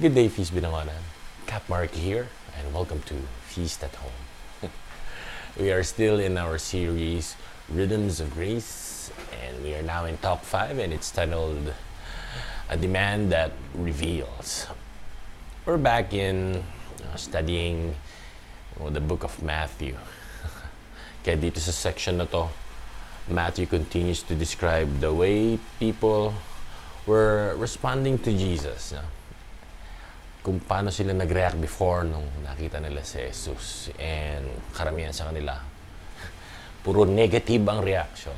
Good day, Feast Binangonan. Cap Mark here, and welcome to Feast at Home. we are still in our series, Rhythms of Grace, and we are now in top five, and it's titled A Demand That Reveals. We're back in uh, studying uh, the book of Matthew. Kaya dito sa section na to, Matthew continues to describe the way people were responding to Jesus. Kung paano sila nag-react before nung nakita nila si Jesus. And karamihan sa kanila, puro negative ang reaction.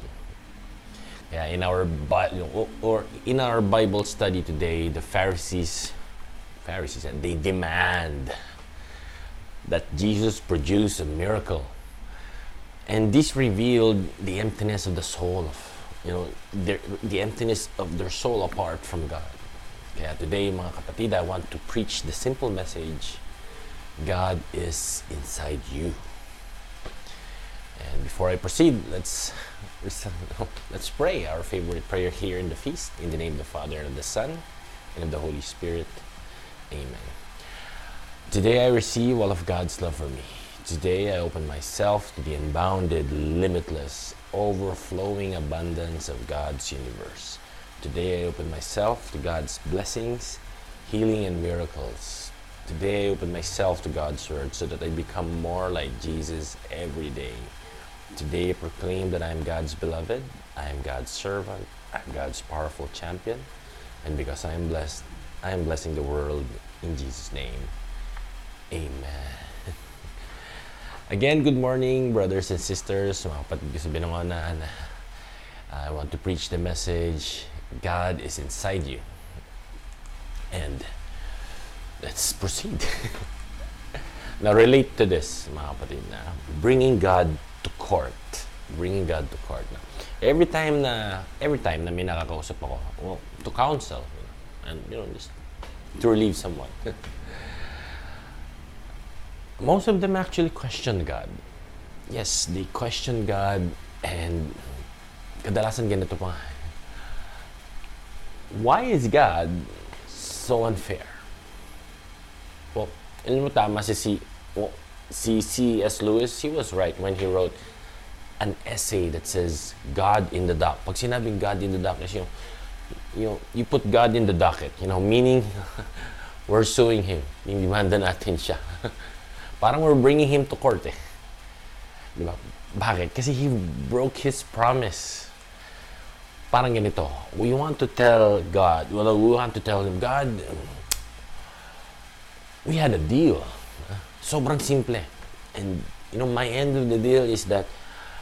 Kaya in our or in our Bible study today, the Pharisees Pharisees and they demand that Jesus produce a miracle. And this revealed the emptiness of the soul of you know their, the emptiness of their soul apart from God. Kaya today mga kapatid, I want to preach the simple message God is inside you. And before I proceed, let's let's pray our favorite prayer here in the feast in the name of the Father and of the Son and of the Holy Spirit. Amen. Today I receive all of God's love for me. Today I open myself to the unbounded, limitless, overflowing abundance of God's universe. Today I open myself to God's blessings, healing, and miracles. Today I open myself to God's word so that I become more like Jesus every day. Today I proclaim that I am God's beloved, I am God's servant, I am God's powerful champion, and because I am blessed, I am blessing the world in Jesus' name. Amen. Again, good morning, brothers and sisters, sa binangonan. Ah, ah, I want to preach the message, God is inside you. And let's proceed. now, relate to this, mga kapatid, na bringing God to court. Bringing God to court. Na, every time na, every time na may nakakausap ako, well, to counsel, you know, and, you know, just to relieve someone. Most of them actually question God. Yes, they question God and kadalasan ganito pa. Why is God so unfair? Well, alam mo tama si si well, si C.S. Lewis, he was right when he wrote an essay that says God in the dock. Pag sinabing God in the dock is yung you you put God in the docket, you know, meaning we're suing him. Dinimanda natin siya. Parang we're bringing him to court eh. Di ba? Bakit? Kasi he broke his promise. Parang ganito. We want to tell God, well, we want to tell him, God, we had a deal. Sobrang simple. And, you know, my end of the deal is that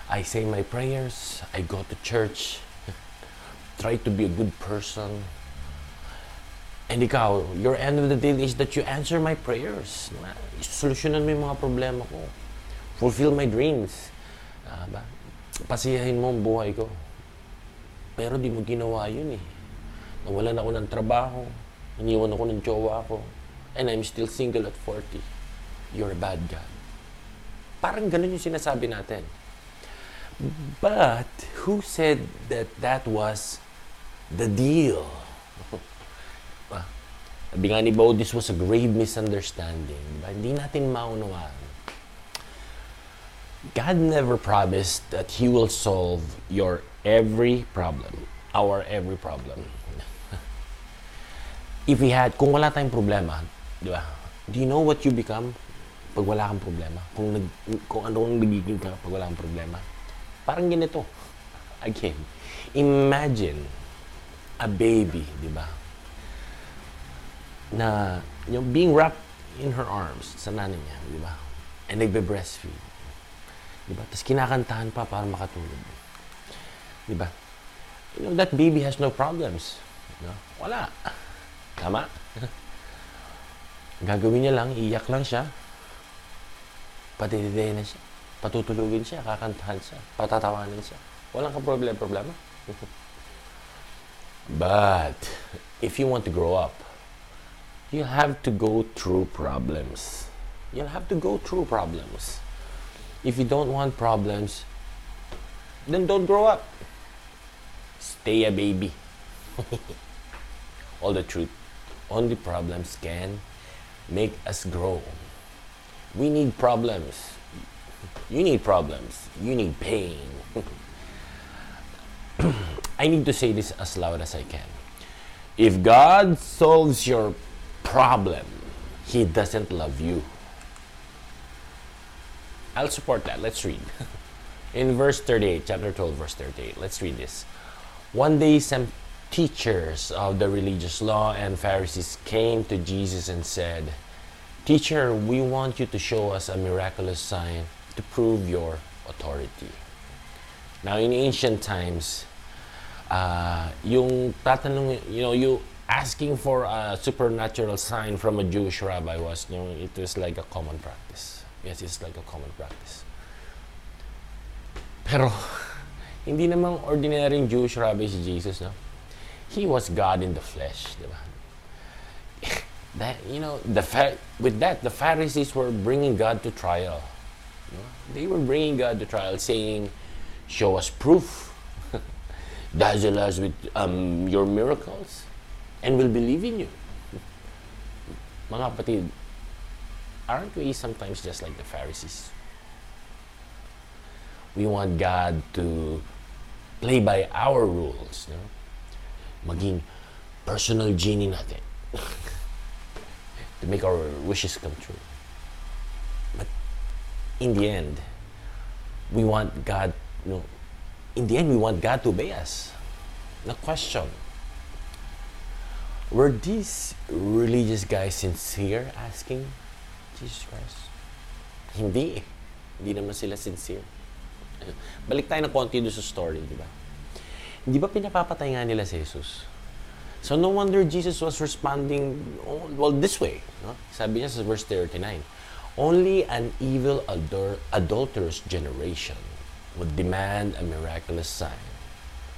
I say my prayers, I go to church, try to be a good person. And ikaw, your end of the deal is that you answer my prayers. Solusyonan mo yung mga problema ko. Fulfill my dreams. Ah, ba? Pasiyahin mo ang buhay ko. Pero di mo ginawa yun eh. Nawalan ako ng trabaho. Iniwan ako ng jowa ko. And I'm still single at 40. You're a bad God. Parang ganun yung sinasabi natin. But who said that that was the deal? Ah, Sabi nga ni Bo, this was a grave misunderstanding. Diba? Hindi natin maunawaan. God never promised that He will solve your every problem. Our every problem. If He had, kung wala tayong problema, di ba? Do you know what you become pag wala kang problema? Kung, nag, kung anong nagiging ka pag wala kang problema? Parang ganito. Again, imagine a baby, di ba? Na, yung being wrapped in her arms sa nanay niya, di ba? And nagbe-breastfeed. Di ba? Tapos kinakantahan pa para makatulog. Di ba? You know, that baby has no problems. No? Wala. Tama? Gagawin niya lang, iiyak lang siya. Patididayin na siya. Patutulugin siya, kakantahan siya, patatawanan siya. Walang ka problem problema. But if you want to grow up, you have to go through problems. You'll have to go through problems. If you don't want problems, then don't grow up. Stay a baby. all the truth. only problems can make us grow. We need problems. You need problems. You need pain. I need to say this as loud as I can. If God solves your problem, He doesn't love you. I'll support that. Let's read. In verse 38, chapter 12, verse 38, let's read this. One day, some teachers of the religious law and Pharisees came to Jesus and said, Teacher, we want you to show us a miraculous sign to prove your authority. Now, in ancient times, uh, yung tatanong, you know, you asking for a supernatural sign from a Jewish rabbi was, you know, it was like a common practice. Yes, it's like a common practice. Pero, hindi namang ordinaryong Jewish rabbi si Jesus, no? He was God in the flesh, di ba? that, you know, the with that, the Pharisees were bringing God to trial. Know? They were bringing God to trial, saying, show us proof. Dazzle us with um, your miracles, and we'll believe in you. Mga kapatid, aren't we sometimes just like the Pharisees? We want God to play by our rules. No? Maging personal genie natin. to make our wishes come true. But in the end, we want God, you know, in the end, we want God to obey us. The question, were these religious guys sincere asking Jesus Christ? Hindi. Hindi naman sila sincere. Balik tayo ng konti doon sa story, di ba? Di ba pinapapatay nga nila si Jesus? So no wonder Jesus was responding, oh, well, this way. No? Sabi niya sa verse 39, Only an evil, adul- adulterous generation would demand a miraculous sign.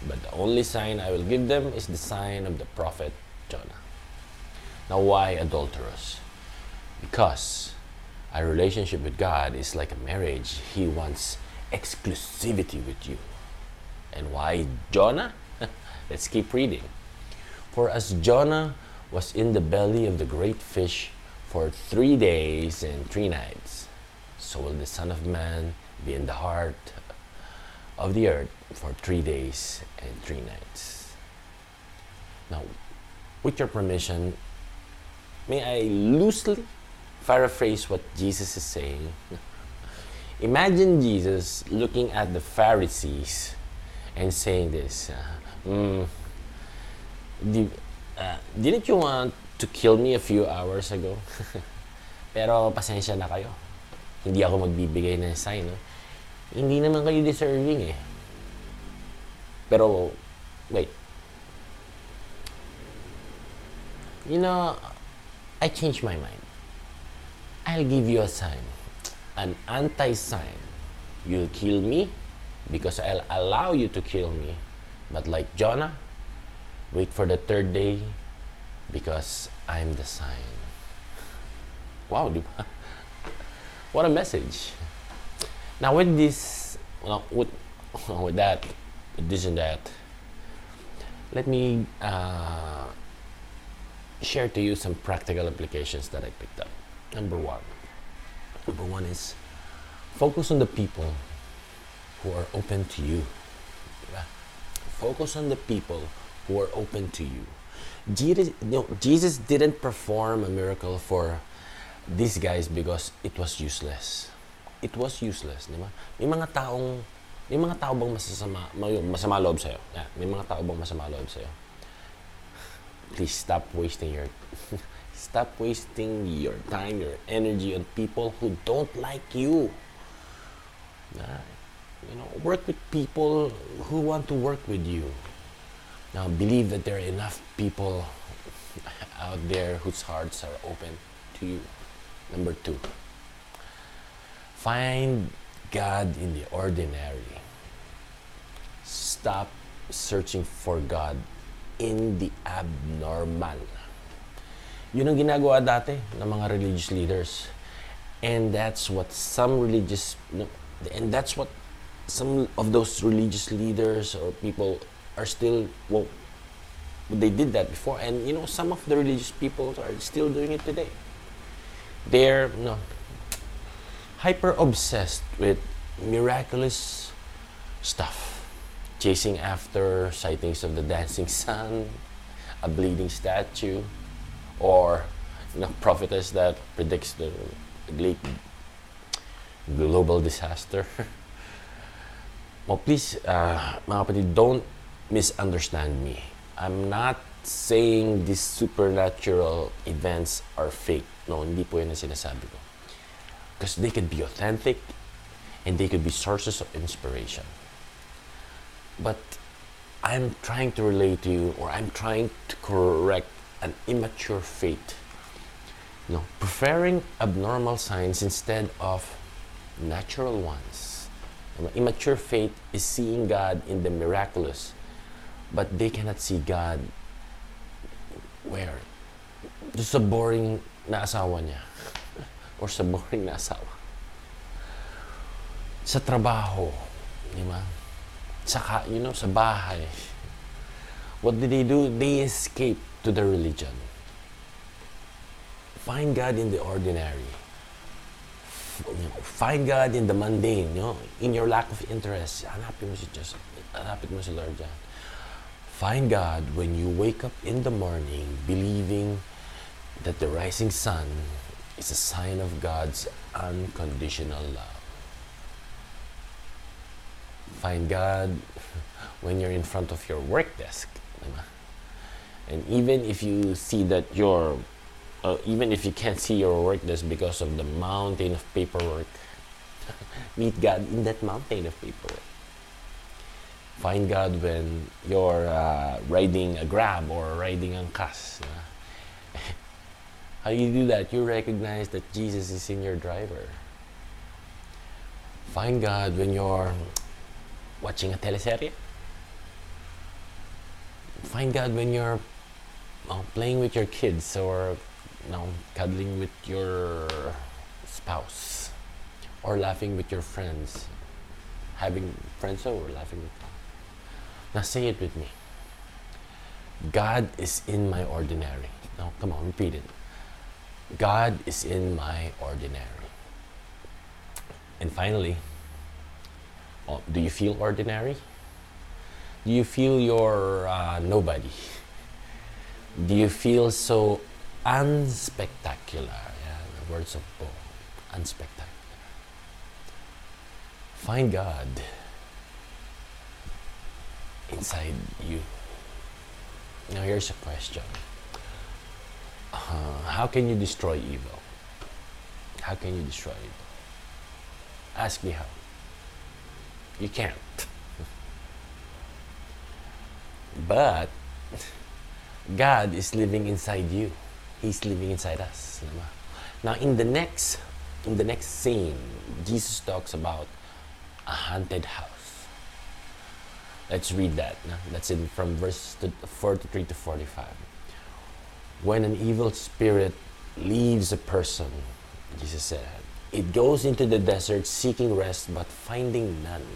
But the only sign I will give them is the sign of the prophet Jonah. Now, why adulterous? Because a relationship with God is like a marriage. He wants exclusivity with you. And why Jonah? Let's keep reading. For as Jonah was in the belly of the great fish for three days and three nights, so will the Son of Man be in the heart of the earth for three days and three nights. Now, with your permission, may I loosely paraphrase what Jesus is saying? Imagine Jesus looking at the Pharisees and saying this uh, mm, di, uh, Didn't you want to kill me a few hours ago? Pero pasensya na kayo. Hindi ako magbibigay ng sign. No? Hindi naman kayo deserving eh. Pero, wait. You know, I changed my mind. I'll give you a sign an anti sign. You'll kill me because I'll allow you to kill me. But like Jonah, wait for the third day because I'm the sign. Wow, what a message. Now with this, well, with, with that, with this and that, let me uh, share to you some practical applications that I picked up. Number one, Number one is focus on the people who are open to you. Focus on the people who are open to you. Jesus, didn't perform a miracle for these guys because it was useless. It was useless, di ba? May mga taong may mga tao bang masama, masama loob sa'yo? Yeah, may mga tao bang masama loob sa'yo? Please stop wasting your Stop wasting your time, your energy on people who don't like you. Uh, you know, work with people who want to work with you. Now, believe that there are enough people out there whose hearts are open to you. Number two, find God in the ordinary. Stop searching for God in the abnormal. Yun ang ginagawa dati ng mga religious leaders. And that's what some religious, and that's what some of those religious leaders or people are still, well, they did that before, and you know some of the religious people are still doing it today. They're know, hyper obsessed with miraculous stuff, chasing after sightings of the dancing sun, a bleeding statue, or you know, prophetess that predicts the global disaster. well, please, uh, don't misunderstand me. I'm not saying these supernatural events are fake. No, hindi po yun ang sinasabi ko. Because they could be authentic and they could be sources of inspiration. But I'm trying to relate to you or I'm trying to correct an immature faith. You know, preferring abnormal signs instead of natural ones. Immature faith is seeing God in the miraculous, but they cannot see God where? Just sa boring na asawa niya. or sa boring na asawa. Sa trabaho, di ba? Sa, you know, sa bahay. What did they do? They escape to the religion. Find God in the ordinary. Find God in the mundane, know, in your lack of interest. Hanapin mo si Diyos. Hanapin mo si Lord dyan. Find God when you wake up in the morning believing that the rising sun is a sign of God's unconditional love. Find God when you're in front of your work desk. diba? And even if you see that your, uh, even if you can't see your work desk because of the mountain of paperwork, meet God in that mountain of paperwork. Find God when you're uh, riding a grab or riding a cas. diba? How you do that? You recognize that Jesus is in your driver. Find God when you're watching a teleserye. Find God when you're uh, playing with your kids or you know, cuddling with your spouse or laughing with your friends. Having friends over, laughing with them. Now say it with me. God is in my ordinary. Now, come on, repeat it. God is in my ordinary. And finally, oh, do you feel ordinary? Do you feel you're uh, nobody? Do you feel so unspectacular? Yeah, the words of Paul. Unspectacular. Find God inside you. Now, here's a question uh, How can you destroy evil? How can you destroy evil? Ask me how. You can't. But God is living inside you. He's living inside us. Now in the next in the next scene, Jesus talks about a haunted house. Let's read that. That's in from verse to- 43 to 45. When an evil spirit leaves a person, Jesus said, it goes into the desert seeking rest but finding none.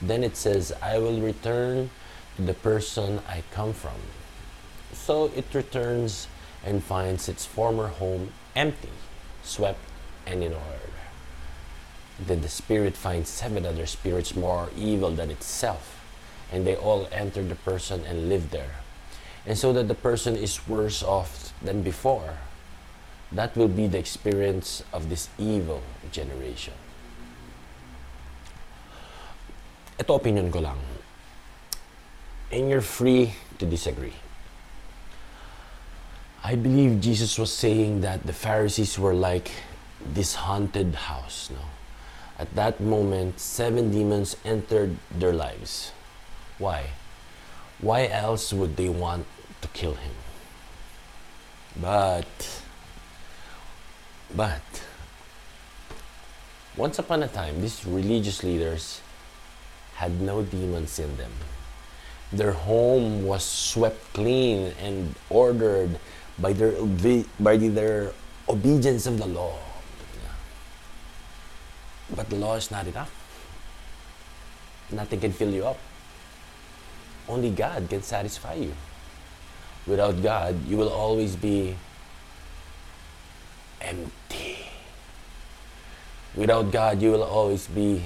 Then it says, I will return to the person I come from. So it returns and finds its former home empty, swept, and in order. Then the spirit finds seven other spirits more evil than itself, and they all enter the person and live there. And so that the person is worse off than before. That will be the experience of this evil generation. Ito opinion ko lang. And you're free to disagree. I believe Jesus was saying that the Pharisees were like this haunted house. No? At that moment, seven demons entered their lives. Why? Why else would they want to kill him? But, but, once upon a time, these religious leaders had no demons in them. Their home was swept clean and ordered by their by their obedience of the law. But the law is not enough. Nothing can fill you up. Only God can satisfy you. without God, you will always be empty. Without God, you will always be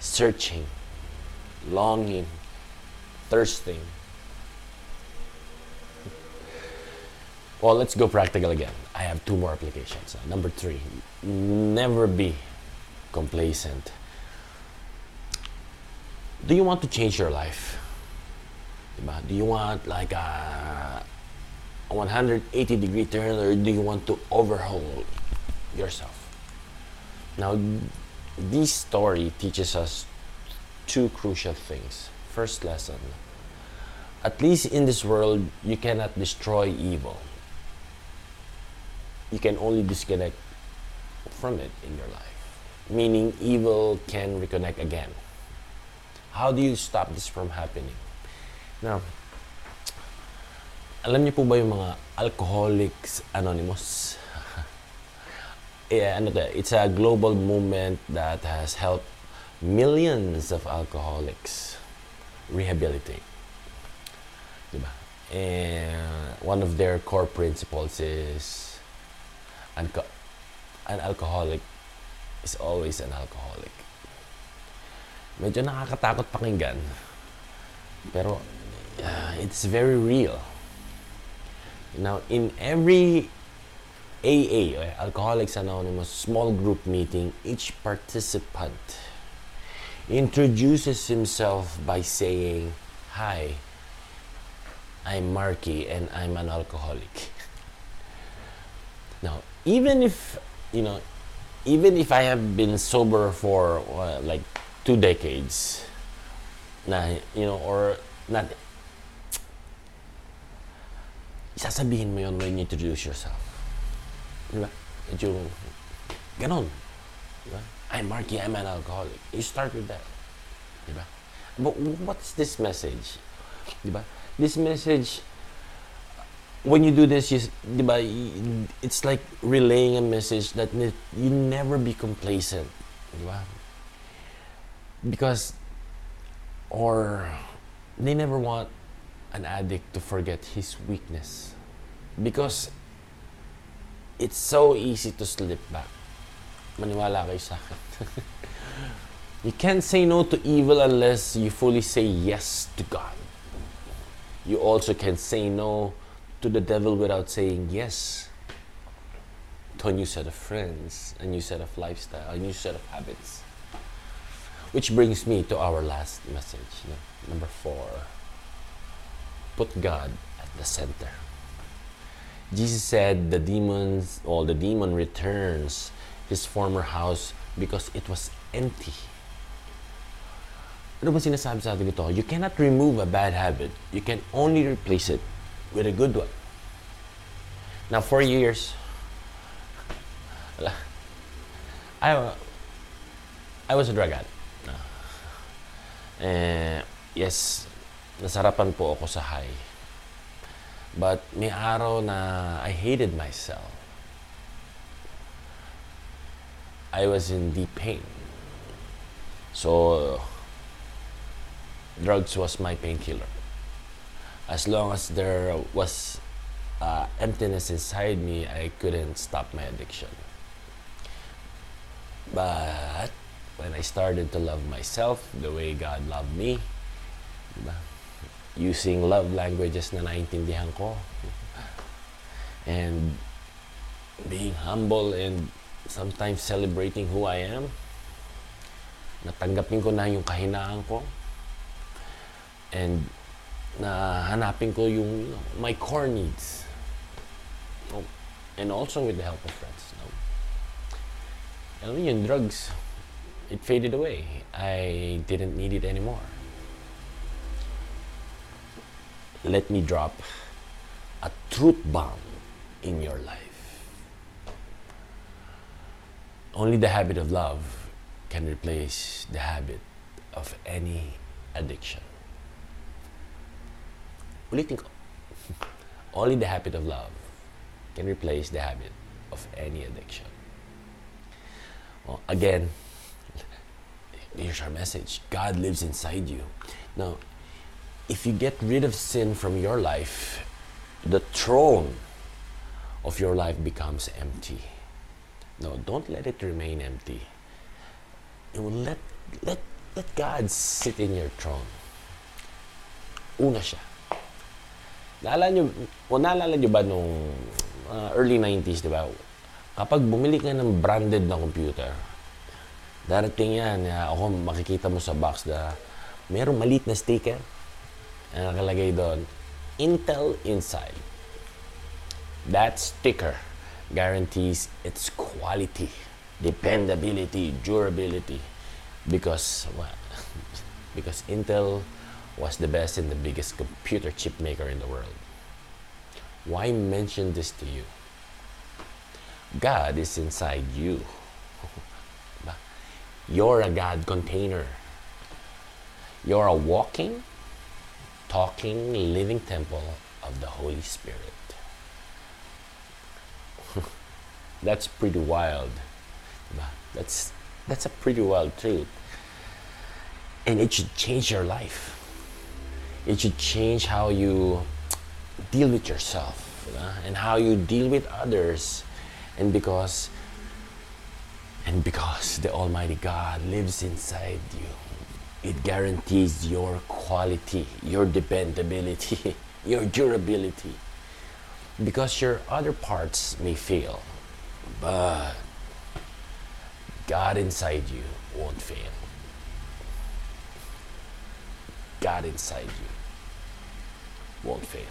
searching, longing, thirsting. Well, let's go practical again. I have two more applications. Uh, number three, never be complacent. Do you want to change your life? Do you want like uh, a 180 degree turn or do you want to overhaul yourself? Now, this story teaches us two crucial things. First lesson at least in this world, you cannot destroy evil. You can only disconnect from it in your life. Meaning, evil can reconnect again. How do you stop this from happening? Now, alam niyo po ba yung mga Alcoholics Anonymous? yeah, ano to, it's a global movement that has helped millions of alcoholics rehabilitate. Diba? And one of their core principles is an, alcoholic is always an alcoholic. Medyo nakakatakot pakinggan. Pero uh, it's very real. Now, in every AA, eh, Alcoholics Anonymous small group meeting, each participant introduces himself by saying, Hi, I'm Marky and I'm an alcoholic. now, even if, you know, even if I have been sober for uh, like two decades, na, you know, or not sasabihin mo yun when you introduce yourself. Di ba? Medyo, ganon. I'm Marky, I'm an alcoholic. You start with that. Di ba? But what's this message? Di ba? This message, when you do this, you, it's like relaying a message that you never be complacent. Because, or they never want an addict to forget his weakness because it's so easy to slip back. Maniwala kayo sa akin. you can't say no to evil unless you fully say yes to God. You also can say no to the devil without saying yes to a new set of friends, a new set of lifestyle, a new set of habits. Which brings me to our last message, number four put God at the center. Jesus said the demons, all the demon returns his former house because it was empty. Ano ba sinasabi sa atin ito? You cannot remove a bad habit. You can only replace it with a good one. Now, for years, I, I was a drug addict. Uh, yes, nasarapan po ako sa high. But may araw na I hated myself. I was in deep pain. So, drugs was my painkiller. As long as there was uh, emptiness inside me, I couldn't stop my addiction. But when I started to love myself the way God loved me, diba? using love languages na naintindihan ko. And being humble and sometimes celebrating who I am. Natanggapin ko na yung kahinaan ko. And nahanapin ko yung you know, my core needs. Oh, and also with the help of friends. No? Alam mo yung drugs, it faded away. I didn't need it anymore. let me drop a truth bomb in your life. Only the habit of love can replace the habit of any addiction. Ulitin ko. Only the habit of love can replace the habit of any addiction. Well, again, here's our message God lives inside you. Now, if you get rid of sin from your life, the throne of your life becomes empty. No, don't let it remain empty. You will let let let God sit in your throne. Una siya. Naalala nyo, o naalala nyo ba nung uh, early 90s, di ba? Kapag bumili ka ng branded na computer, darating yan, uh, ako makikita mo sa box na merong maliit na sticker na nakalagay doon, Intel Inside. That sticker guarantees its quality, dependability, durability, because well, because Intel was the best and the biggest computer chip maker in the world. Why mention this to you? God is inside you. You're a God container. You're a walking, talking, living temple of the Holy Spirit. that's pretty wild. That's that's a pretty wild truth. And it should change your life. It should change how you deal with yourself and how you deal with others. And because and because the Almighty God lives inside you, it guarantees your quality, your dependability, your durability. Because your other parts may fail, but God inside you won't fail. God inside you won't fail.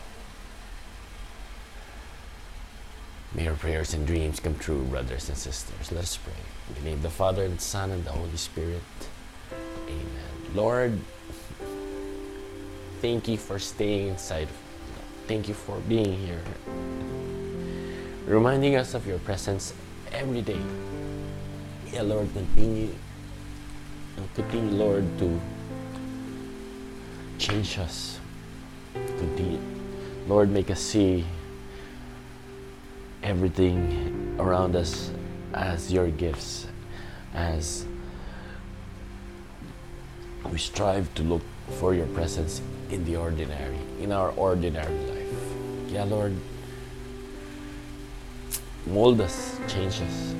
May your prayers and dreams come true, brothers and sisters. Let us pray. In the name of the Father, and the Son, and the Holy Spirit. Amen. Lord, thank you for staying inside. Thank you for being here. Reminding us of your presence every day. Yeah, Lord, continue. Continue, Lord, to change us. Continue. Lord, make us see everything around us as your gifts, as we strive to look for your presence in the ordinary, in our ordinary life. Yeah, Lord, mold us, change us,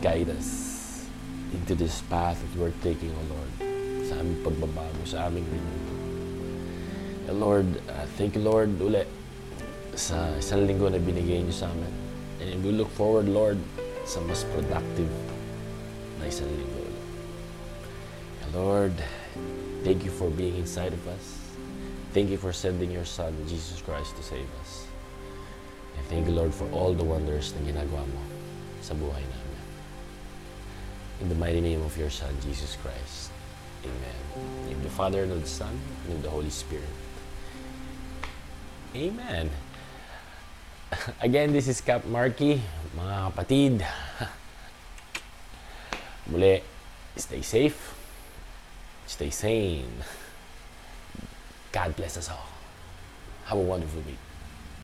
guide us into this path that we're taking, O Lord, sa aming pagbabago, sa aming renewal. Lord, uh, thank you, Lord, uli sa isang linggo na binigay niyo sa amin. And we look forward, Lord, sa mas productive na isang linggo. Lord, thank you for being inside of us. Thank you for sending your Son, Jesus Christ, to save us. And thank you, Lord, for all the wonders na ginagawa mo sa buhay namin. In the mighty name of your Son, Jesus Christ. Amen. In the Father, and of the Son, and of the Holy Spirit. Amen. Again, this is Cap Marky, mga kapatid. Muli, stay safe, stay sane. God bless us all. Have a wonderful week.